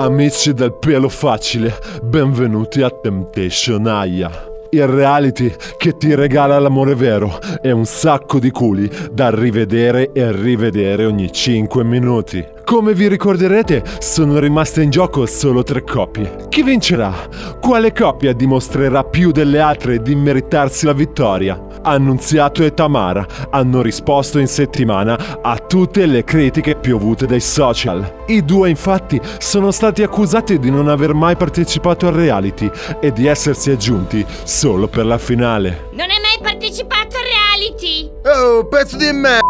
Amici del pelo facile, benvenuti a Temptation Aya. Il reality che ti regala l'amore vero e un sacco di culi da rivedere e rivedere ogni 5 minuti. Come vi ricorderete, sono rimaste in gioco solo tre coppie. Chi vincerà? Quale coppia dimostrerà più delle altre di meritarsi la vittoria? Annunziato e Tamara hanno risposto in settimana a tutte le critiche piovute dai social. I due infatti sono stati accusati di non aver mai partecipato al reality e di essersi aggiunti solo per la finale. Non hai mai partecipato al reality? Oh, pezzo di merda!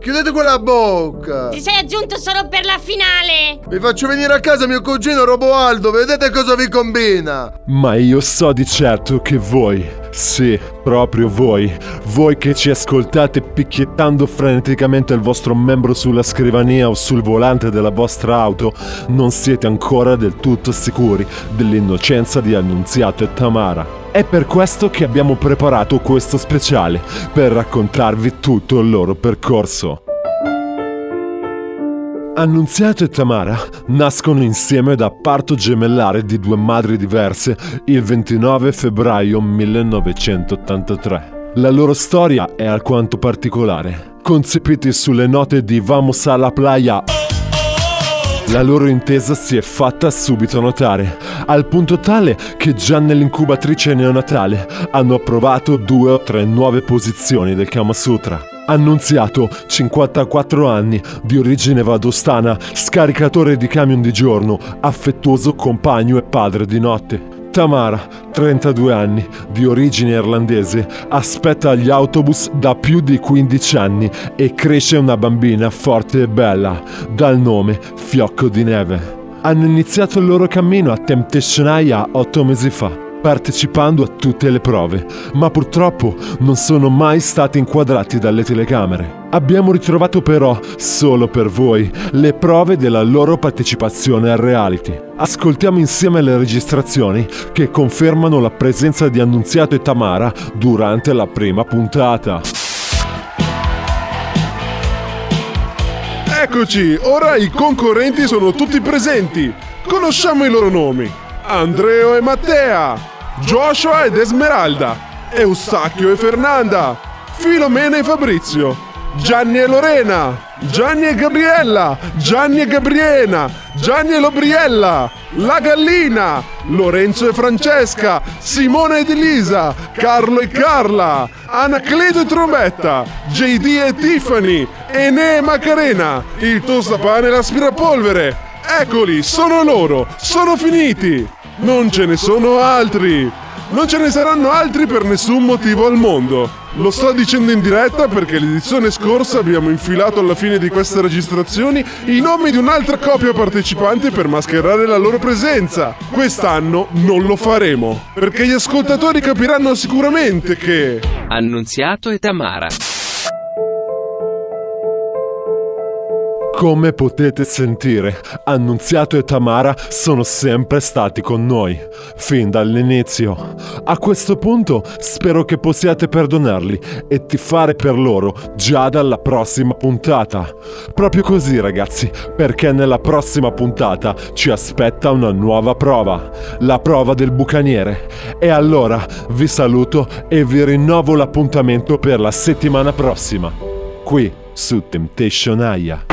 Chiudete quella bocca! Ti sei aggiunto solo per la finale! Vi faccio venire a casa mio cugino Roboaldo, vedete cosa vi combina! Ma io so di certo che voi, sì, proprio voi, voi che ci ascoltate picchiettando freneticamente il vostro membro sulla scrivania o sul volante della vostra auto, non siete ancora del tutto sicuri dell'innocenza di Annunziato e Tamara. È per questo che abbiamo preparato questo speciale, per raccontarvi tutto il loro percorso. Annunziato e Tamara nascono insieme da parto gemellare di due madri diverse il 29 febbraio 1983. La loro storia è alquanto particolare. Concepiti sulle note di Vamos a la playa la loro intesa si è fatta subito notare, al punto tale che già nell'incubatrice neonatale hanno approvato due o tre nuove posizioni del Kama Sutra. Annunziato, 54 anni, di origine vadostana, scaricatore di camion di giorno, affettuoso compagno e padre di notte. Tamara, 32 anni, di origine irlandese, aspetta gli autobus da più di 15 anni e cresce una bambina forte e bella, dal nome Fiocco di Neve. Hanno iniziato il loro cammino a Temptation Aya 8 mesi fa partecipando a tutte le prove, ma purtroppo non sono mai stati inquadrati dalle telecamere. Abbiamo ritrovato però, solo per voi, le prove della loro partecipazione al reality. Ascoltiamo insieme le registrazioni che confermano la presenza di Annunziato e Tamara durante la prima puntata. Eccoci, ora i concorrenti sono tutti presenti. Conosciamo i loro nomi. Andreo e Mattea, Joshua ed Esmeralda, Eustachio e Fernanda, Filomena e Fabrizio, Gianni e Lorena, Gianni e Gabriella, Gianni e Gabriena, Gianni e Lobriella, La Gallina, Lorenzo e Francesca, Simone ed Elisa, Carlo e Carla, Anacleto e Trombetta, JD e Tiffany, Ene e Macarena, il tostapane e l'aspirapolvere. Eccoli, sono loro, sono finiti! Non ce ne sono altri! Non ce ne saranno altri per nessun motivo al mondo. Lo sto dicendo in diretta perché l'edizione scorsa abbiamo infilato alla fine di queste registrazioni i nomi di un'altra coppia partecipante per mascherare la loro presenza. Quest'anno non lo faremo, perché gli ascoltatori capiranno sicuramente che... Annunziato e Tamara. Come potete sentire, Annunziato e Tamara sono sempre stati con noi, fin dall'inizio. A questo punto spero che possiate perdonarli e tifare per loro già dalla prossima puntata. Proprio così ragazzi, perché nella prossima puntata ci aspetta una nuova prova, la prova del bucaniere. E allora vi saluto e vi rinnovo l'appuntamento per la settimana prossima, qui su Temptation Aya.